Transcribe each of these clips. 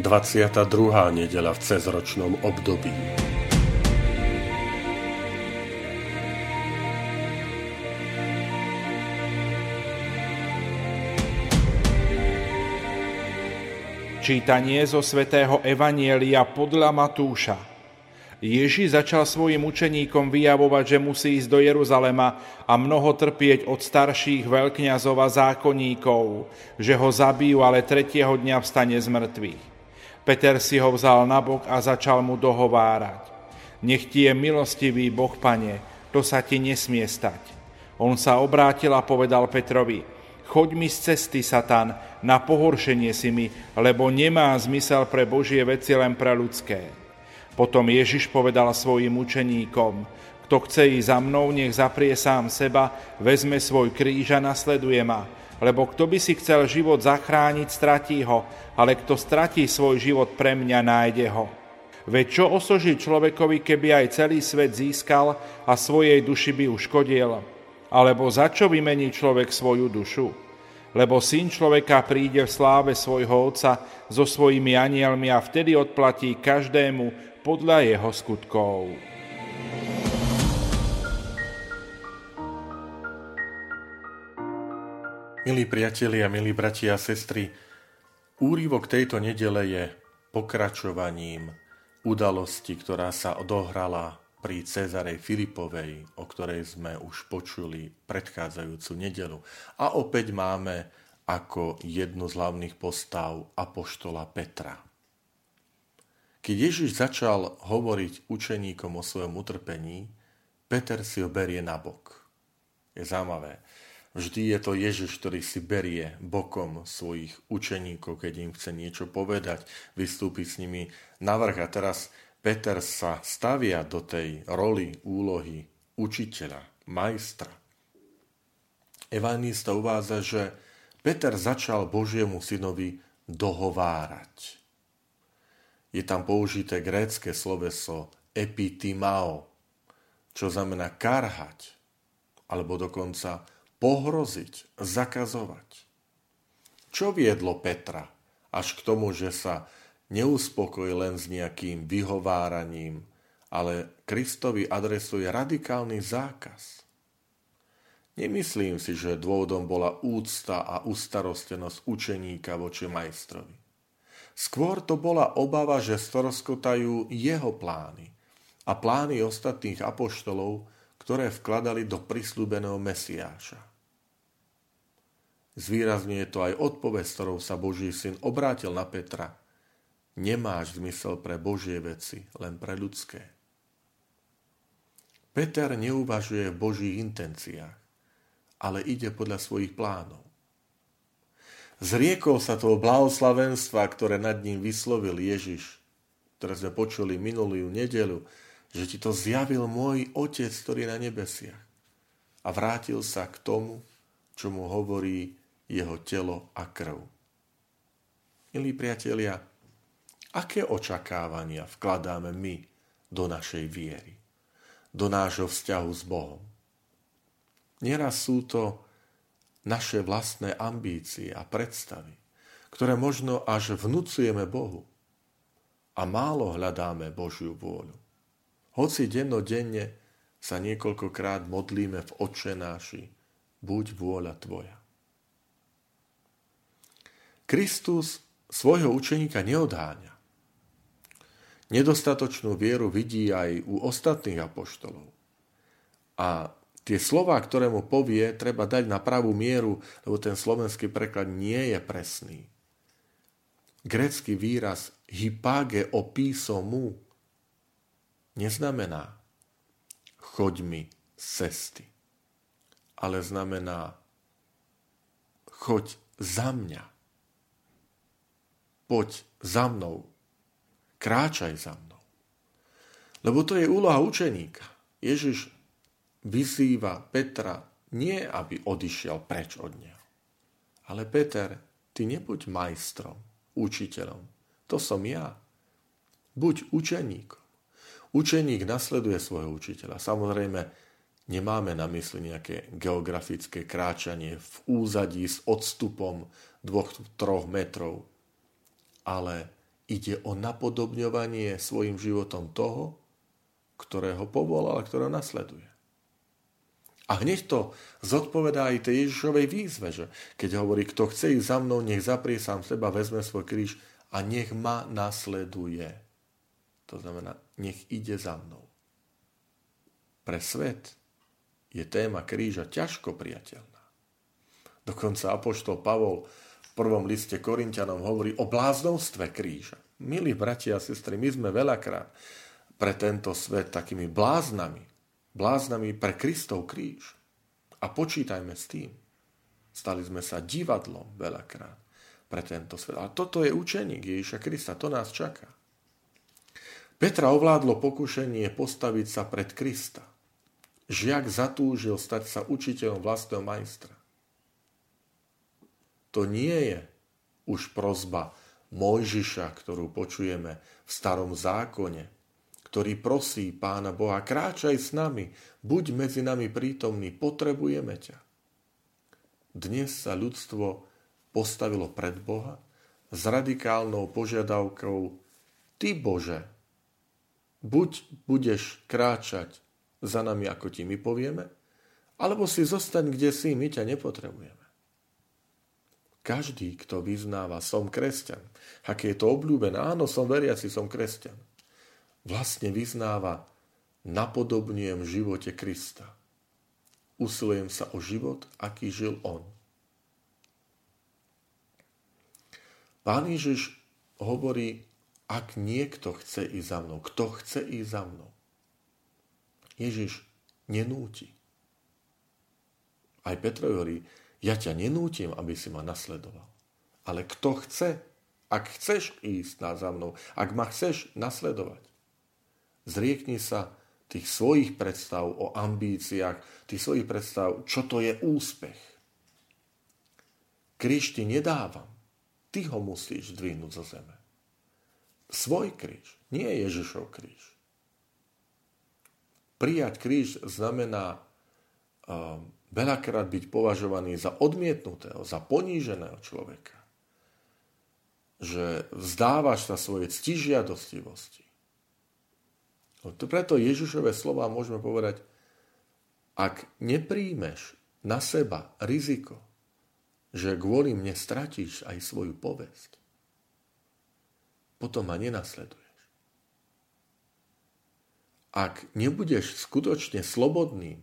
22. nedela v cezročnom období. Čítanie zo svätého Evanielia podľa Matúša. Ježiš začal svojim učeníkom vyjavovať, že musí ísť do Jeruzalema a mnoho trpieť od starších veľkňazov a zákonníkov, že ho zabijú, ale tretieho dňa vstane z mŕtvych. Peter si ho vzal na bok a začal mu dohovárať. Nech ti je milostivý Boh, pane, to sa ti nesmie stať. On sa obrátil a povedal Petrovi, choď mi z cesty, Satan, na pohoršenie si mi, lebo nemá zmysel pre Božie veci len pre ľudské. Potom Ježiš povedal svojim učeníkom, kto chce ísť za mnou, nech zaprie sám seba, vezme svoj kríž a nasleduje ma lebo kto by si chcel život zachrániť, stratí ho, ale kto stratí svoj život pre mňa, nájde ho. Veď čo osoží človekovi, keby aj celý svet získal a svojej duši by uškodil? Alebo za čo vymení človek svoju dušu? Lebo syn človeka príde v sláve svojho otca so svojimi anielmi a vtedy odplatí každému podľa jeho skutkov. Milí priatelia, milí bratia a sestry, úrivok tejto nedele je pokračovaním udalosti, ktorá sa odohrala pri Cezarej Filipovej, o ktorej sme už počuli predchádzajúcu nedelu. A opäť máme ako jednu z hlavných postav Apoštola Petra. Keď Ježiš začal hovoriť učeníkom o svojom utrpení, Peter si ho berie na bok. Je zaujímavé Vždy je to Ježiš, ktorý si berie bokom svojich učeníkov, keď im chce niečo povedať, vystúpiť s nimi na vrch. A teraz Peter sa stavia do tej roli, úlohy učiteľa, majstra. Evangelista uvádza, že Peter začal Božiemu synovi dohovárať. Je tam použité grécke sloveso epitimao, čo znamená karhať, alebo dokonca pohroziť, zakazovať. Čo viedlo Petra až k tomu, že sa neuspokojí len s nejakým vyhováraním, ale Kristovi adresuje radikálny zákaz. Nemyslím si, že dôvodom bola úcta a ustarostenosť učeníka voči majstrovi. Skôr to bola obava, že storoskotajú jeho plány a plány ostatných apoštolov, ktoré vkladali do prislúbeného Mesiáša. Zvýrazňuje to aj odpoveď, s ktorou sa Boží syn obrátil na Petra. Nemáš zmysel pre Božie veci, len pre ľudské. Peter neuvažuje v Božích intenciách, ale ide podľa svojich plánov. Zriekol sa toho blahoslavenstva, ktoré nad ním vyslovil Ježiš, ktoré sme počuli minulú nedelu, že ti to zjavil môj Otec, ktorý je na nebesiach. A vrátil sa k tomu, čo mu hovorí jeho telo a krv. Milí priatelia, aké očakávania vkladáme my do našej viery, do nášho vzťahu s Bohom? Nieraz sú to naše vlastné ambície a predstavy, ktoré možno až vnúcujeme Bohu a málo hľadáme Božiu vôľu. Hoci dennodenne sa niekoľkokrát modlíme v očenáši, buď vôľa Tvoja. Kristus svojho učeníka neodháňa. Nedostatočnú vieru vidí aj u ostatných apoštolov. A tie slova, ktoré mu povie, treba dať na pravú mieru, lebo ten slovenský preklad nie je presný. Grecký výraz hypage opísomu neznamená choď mi z cesty, ale znamená choď za mňa poď za mnou. kráčaj za mnou. Lebo to je úloha učeníka. Ježiš vyzýva Petra nie, aby odišiel preč od neho. Ale Peter, ty nebuď majstrom, učiteľom. To som ja. Buď učeníkom. Učeník nasleduje svojho učiteľa. Samozrejme, nemáme na mysli nejaké geografické kráčanie v úzadí s odstupom dvoch, troch metrov, ale ide o napodobňovanie svojim životom toho, ktorého povolal a ktorého nasleduje. A hneď to zodpovedá aj tej Ježišovej výzve, že keď hovorí, kto chce ísť za mnou, nech zaprie sám seba, vezme svoj kríž a nech ma nasleduje. To znamená, nech ide za mnou. Pre svet je téma kríža ťažko priateľná. Dokonca Apoštol Pavol prvom liste Korintianom hovorí o bláznovstve kríža. Milí bratia a sestry, my sme veľakrát pre tento svet takými bláznami. Bláznami pre Kristov kríž. A počítajme s tým. Stali sme sa divadlom veľakrát pre tento svet. A toto je učeník Ježiša Krista, to nás čaká. Petra ovládlo pokušenie postaviť sa pred Krista. Žiak zatúžil stať sa učiteľom vlastného majstra. To nie je už prozba Mojžiša, ktorú počujeme v starom zákone, ktorý prosí Pána Boha, kráčaj s nami, buď medzi nami prítomný, potrebujeme ťa. Dnes sa ľudstvo postavilo pred Boha s radikálnou požiadavkou Ty Bože, buď budeš kráčať za nami, ako ti my povieme, alebo si zostaň, kde si, my ťa nepotrebujeme. Každý, kto vyznáva, som kresťan, aké je to obľúbené, áno, som veriaci, som kresťan, vlastne vyznáva, napodobňujem v živote Krista. Usilujem sa o život, aký žil On. Pán Ježiš hovorí, ak niekto chce ísť za mnou, kto chce ísť za mnou. Ježiš nenúti. Aj Petro hovorí, ja ťa nenútim, aby si ma nasledoval. Ale kto chce, ak chceš ísť za mnou, ak ma chceš nasledovať, Zriekni sa tých svojich predstav o ambíciách, tých svojich predstav, čo to je úspech. Kríž ti nedávam. Ty ho musíš dvihnúť zo zeme. Svoj kríž, nie Ježišov kríž. Prijať kríž znamená um, veľakrát byť považovaný za odmietnutého, za poníženého človeka. Že vzdávaš sa svoje ctižiadostivosti No to preto Ježišové slova môžeme povedať, ak nepríjmeš na seba riziko, že kvôli mne stratíš aj svoju povesť, potom ma nenasleduješ. Ak nebudeš skutočne slobodným,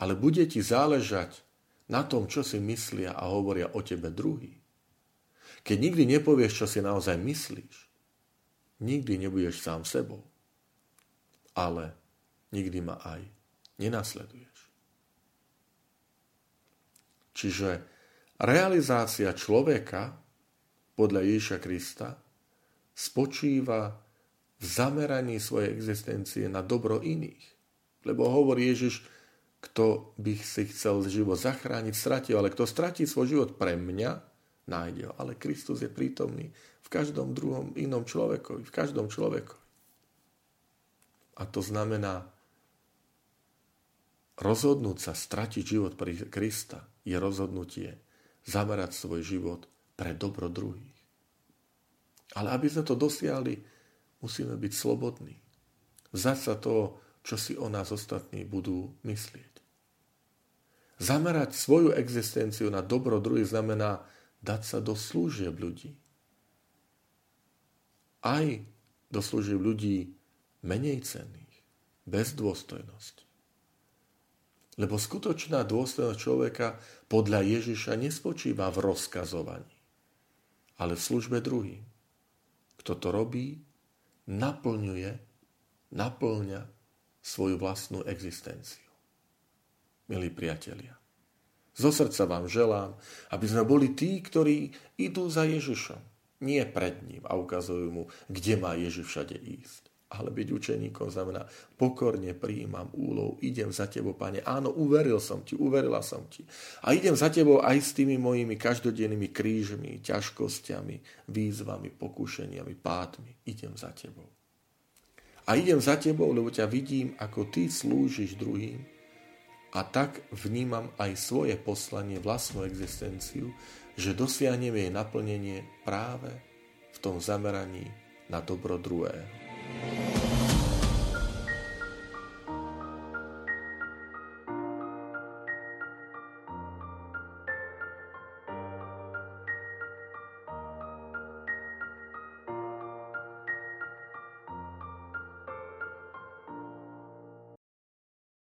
ale bude ti záležať na tom, čo si myslia a hovoria o tebe druhý, keď nikdy nepovieš, čo si naozaj myslíš, nikdy nebudeš sám sebou ale nikdy ma aj nenasleduješ. Čiže realizácia človeka podľa Ježiša Krista spočíva v zameraní svojej existencie na dobro iných. Lebo hovorí Ježiš, kto by si chcel život zachrániť, stratil, ale kto stratí svoj život pre mňa, nájde ho. Ale Kristus je prítomný v každom druhom inom človekovi, v každom človeku. A to znamená, rozhodnúť sa stratiť život pri Krista je rozhodnutie zamerať svoj život pre dobro druhých. Ale aby sme to dosiahli, musíme byť slobodní. Vzdať sa toho, čo si o nás ostatní budú myslieť. Zamerať svoju existenciu na dobro druhých znamená dať sa do služieb ľudí. Aj do služieb ľudí, menej cenných, bez dôstojnosti. Lebo skutočná dôstojnosť človeka podľa Ježiša nespočíva v rozkazovaní, ale v službe druhým. Kto to robí, naplňuje, naplňa svoju vlastnú existenciu. Milí priatelia, zo srdca vám želám, aby sme boli tí, ktorí idú za Ježišom. Nie pred ním a ukazujú mu, kde má Ježiš všade ísť. Ale byť učeníkom znamená, pokorne prijímam úlov, idem za tebou, pane. Áno, uveril som ti, uverila som ti. A idem za tebou aj s tými mojimi každodennými krížmi, ťažkosťami, výzvami, pokúšeniami, pátmi. Idem za tebou. A idem za tebou, lebo ťa vidím, ako ty slúžiš druhým. A tak vnímam aj svoje poslanie, vlastnú existenciu, že dosiahnem jej naplnenie práve v tom zameraní na dobro druhého.